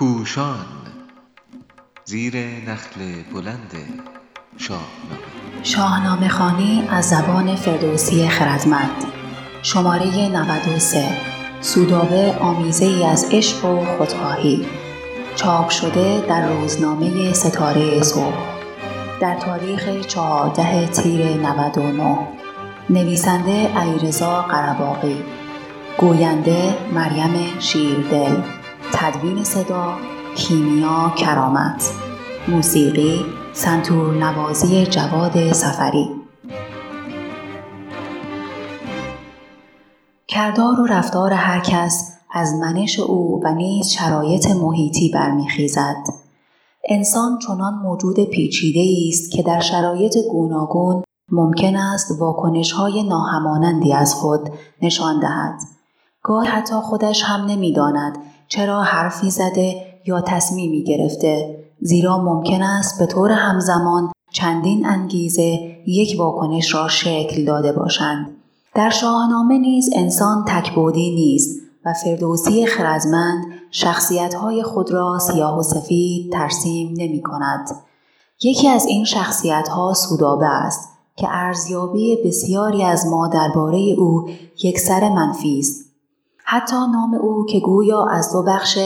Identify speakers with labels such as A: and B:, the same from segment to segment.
A: پوشان. زیر نخل بلند شاهنامه.
B: شاهنامه خانی از زبان فردوسی خردمند. شماره 93 سودابه آمیزه ای از عشق و خودخواهی. چاپ شده در روزنامه ستاره صبح. در تاریخ 14 تیر 99 نویسنده علیرضا قرباقی. گوینده مریم شیردل. تدوین صدا کیمیا کرامت. موسیقی سنتور نوازی جواد سفری کردار و رفتار هر کس از منش او و نیز شرایط محیطی برمیخیزد. انسان چنان موجود پیچیده است که در شرایط گوناگون ممکن است واکنش های ناهمانندی از خود نشان دهد. گاه حتی خودش هم نمی‌داند چرا حرفی زده یا تصمیمی گرفته زیرا ممکن است به طور همزمان چندین انگیزه یک واکنش را شکل داده باشند در شاهنامه نیز انسان تکبودی نیست و فردوسی خردمند شخصیتهای خود را سیاه و سفید ترسیم نمی کند. یکی از این شخصیتها سودابه است که ارزیابی بسیاری از ما درباره او یک سر منفی است. حتی نام او که گویا از دو بخش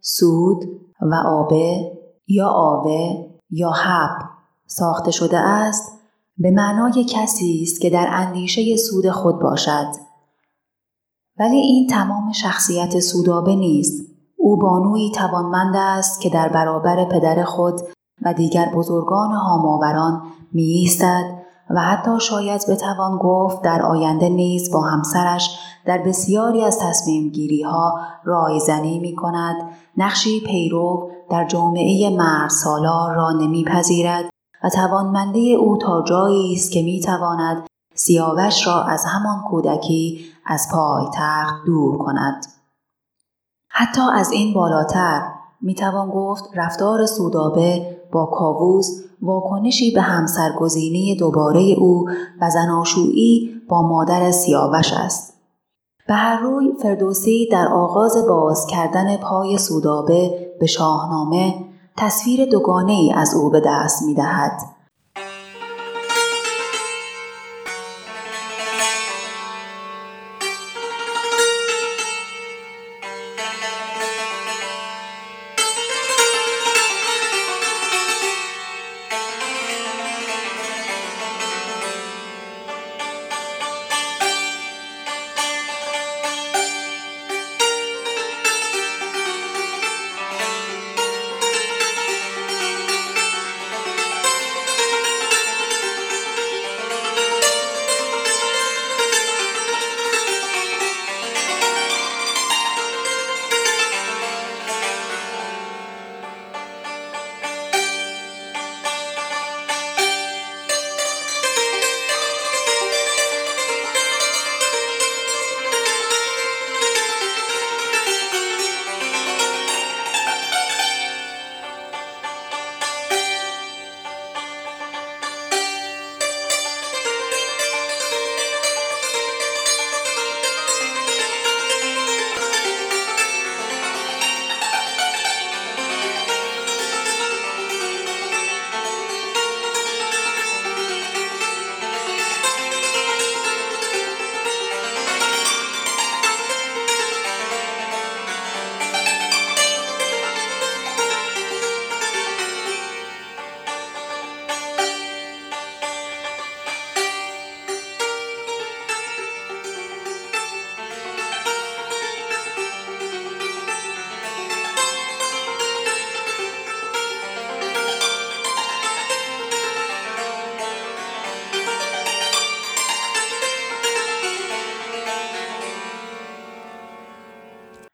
B: سود و آبه یا آوه یا حب ساخته شده است به معنای کسی است که در اندیشه سود خود باشد. ولی این تمام شخصیت سودابه نیست. او بانوی توانمند است که در برابر پدر خود و دیگر بزرگان هاماوران می و حتی شاید بتوان گفت در آینده نیز با همسرش در بسیاری از تصمیم گیری ها رایزنی می کند نقشی پیرو در جامعه مرد سالار را نمیپذیرد و توانمنده او تا جایی است که می‌تواند سیاوش را از همان کودکی از پایتخت دور کند. حتی از این بالاتر می‌توان گفت رفتار سودابه با کاووس واکنشی به همسرگزینی دوباره او و زناشویی با مادر سیاوش است به هر روی فردوسی در آغاز باز کردن پای سودابه به شاهنامه تصویر دوگانه ای از او به دست می دهد.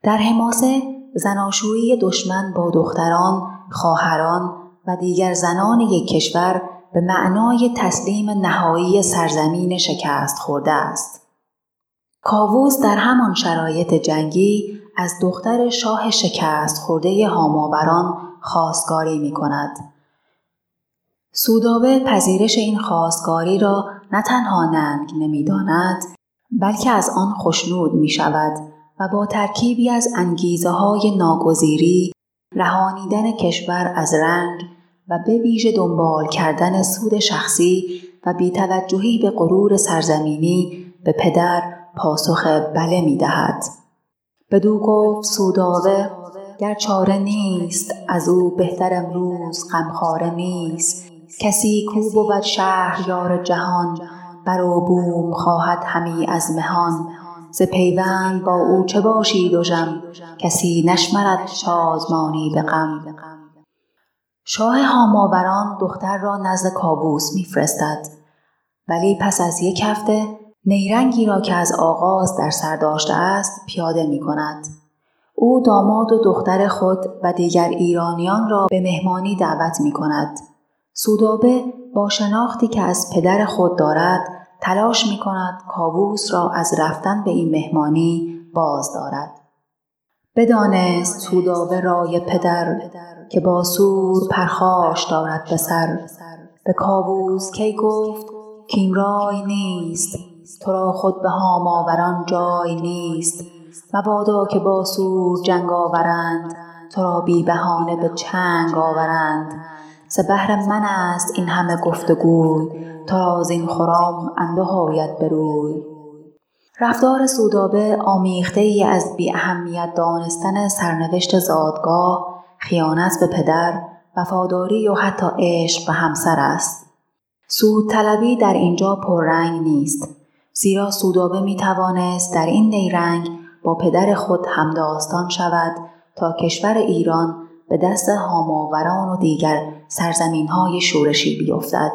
B: در حماسه زناشویی دشمن با دختران، خواهران و دیگر زنان یک کشور به معنای تسلیم نهایی سرزمین شکست خورده است. کاووس در همان شرایط جنگی از دختر شاه شکست خورده هاماوران خواستگاری می کند. سودابه پذیرش این خواستگاری را نه تنها ننگ نمی داند بلکه از آن خشنود می شود با ترکیبی از انگیزه های ناگزیری رهانیدن کشور از رنج و به ویژه دنبال کردن سود شخصی و بیتوجهی به غرور سرزمینی به پدر پاسخ بله می دهد. بدو گفت سوداوه گر چاره نیست از او بهتر امروز غمخواره نیست کسی کو بود یار جهان بر بوم خواهد همی از مهان ز پیوند با او چه باشید و کسی نشمرد شادمانی به غم شاه هاماوران دختر را نزد کابوس میفرستد ولی پس از یک هفته نیرنگی را که از آغاز در سر داشته است پیاده می کند. او داماد و دختر خود و دیگر ایرانیان را به مهمانی دعوت می کند. سودابه با شناختی که از پدر خود دارد تلاش می کند کاووس را از رفتن به این مهمانی باز دارد. بدانست سودابه رای پدر که با سور پرخاش دارد به سر. به کاووس کی گفت کیم رای نیست تو را خود به هاماوران جای نیست. مبادا که با سور جنگ آورند تو را بی بهانه به چنگ آورند. ز بهر من است این همه گفتگوی تو را زین خرام انده آید بروی رفتار سودابه آمیخته ای از بی اهمیت دانستن سرنوشت زادگاه خیانت به پدر وفاداری و حتی عشق به همسر است. سود طلبی در اینجا پررنگ نیست. زیرا سودابه می توانست در این نیرنگ با پدر خود همداستان شود تا کشور ایران به دست هاماوران و دیگر سرزمین های شورشی بیفتد.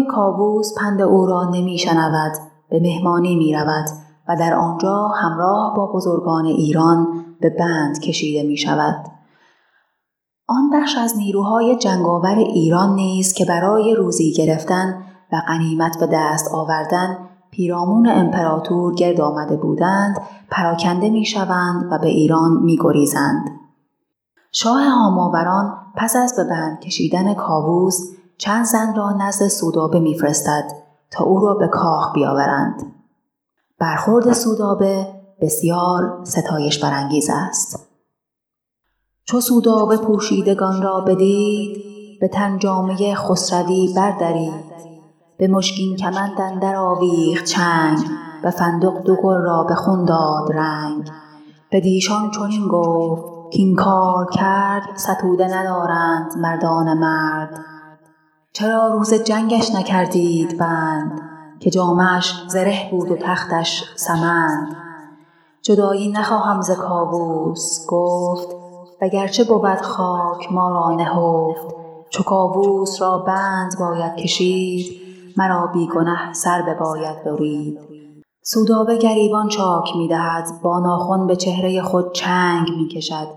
B: کاووس پند او را نمی شنود به مهمانی می رود و در آنجا همراه با بزرگان ایران به بند کشیده می شود. آن بخش از نیروهای جنگاور ایران نیز که برای روزی گرفتن و غنیمت به دست آوردن پیرامون امپراتور گرد آمده بودند پراکنده می شوند و به ایران می گریزند. شاه هاماوران پس از به بند کشیدن کاووس چند زن را نزد سودابه میفرستد تا او را به کاخ بیاورند. برخورد سودابه بسیار ستایش برانگیز است. چو سودابه پوشیدگان را بدید به تن جامعه خسروی بردرید به مشکین کمند اندر آویخت چنگ به فندق دو گل را به خون داد رنگ به دیشان چنین گفت کین کار کرد ستوده ندارند مردان مرد چرا روز جنگش نکردید بند؟ که جامش زره بود و تختش سمند. جدایی نخواهم ز کاووس گفت وگرچه بود خاک ما را نهفت. چو کاووس را بند باید کشید مرا بیگنه سر به باید برید. سودابه گریبان چاک می دهد با ناخن به چهره خود چنگ می کشد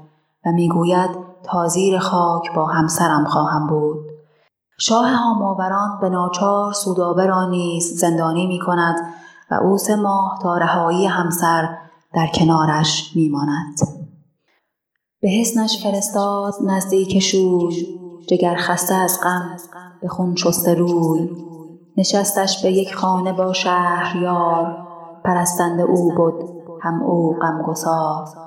B: و می گوید تا زیر خاک با همسرم خواهم بود. شاه هاماوران به ناچار سودابه را نیز زندانی می کند و او سه ماه تا رهایی همسر در کنارش می ماند. به حسنش فرستاد نزدیک شوی جگر خسته از غم به خون شسته روی نشستش به یک خانه با شهریار پرستنده او بود هم او غمگسار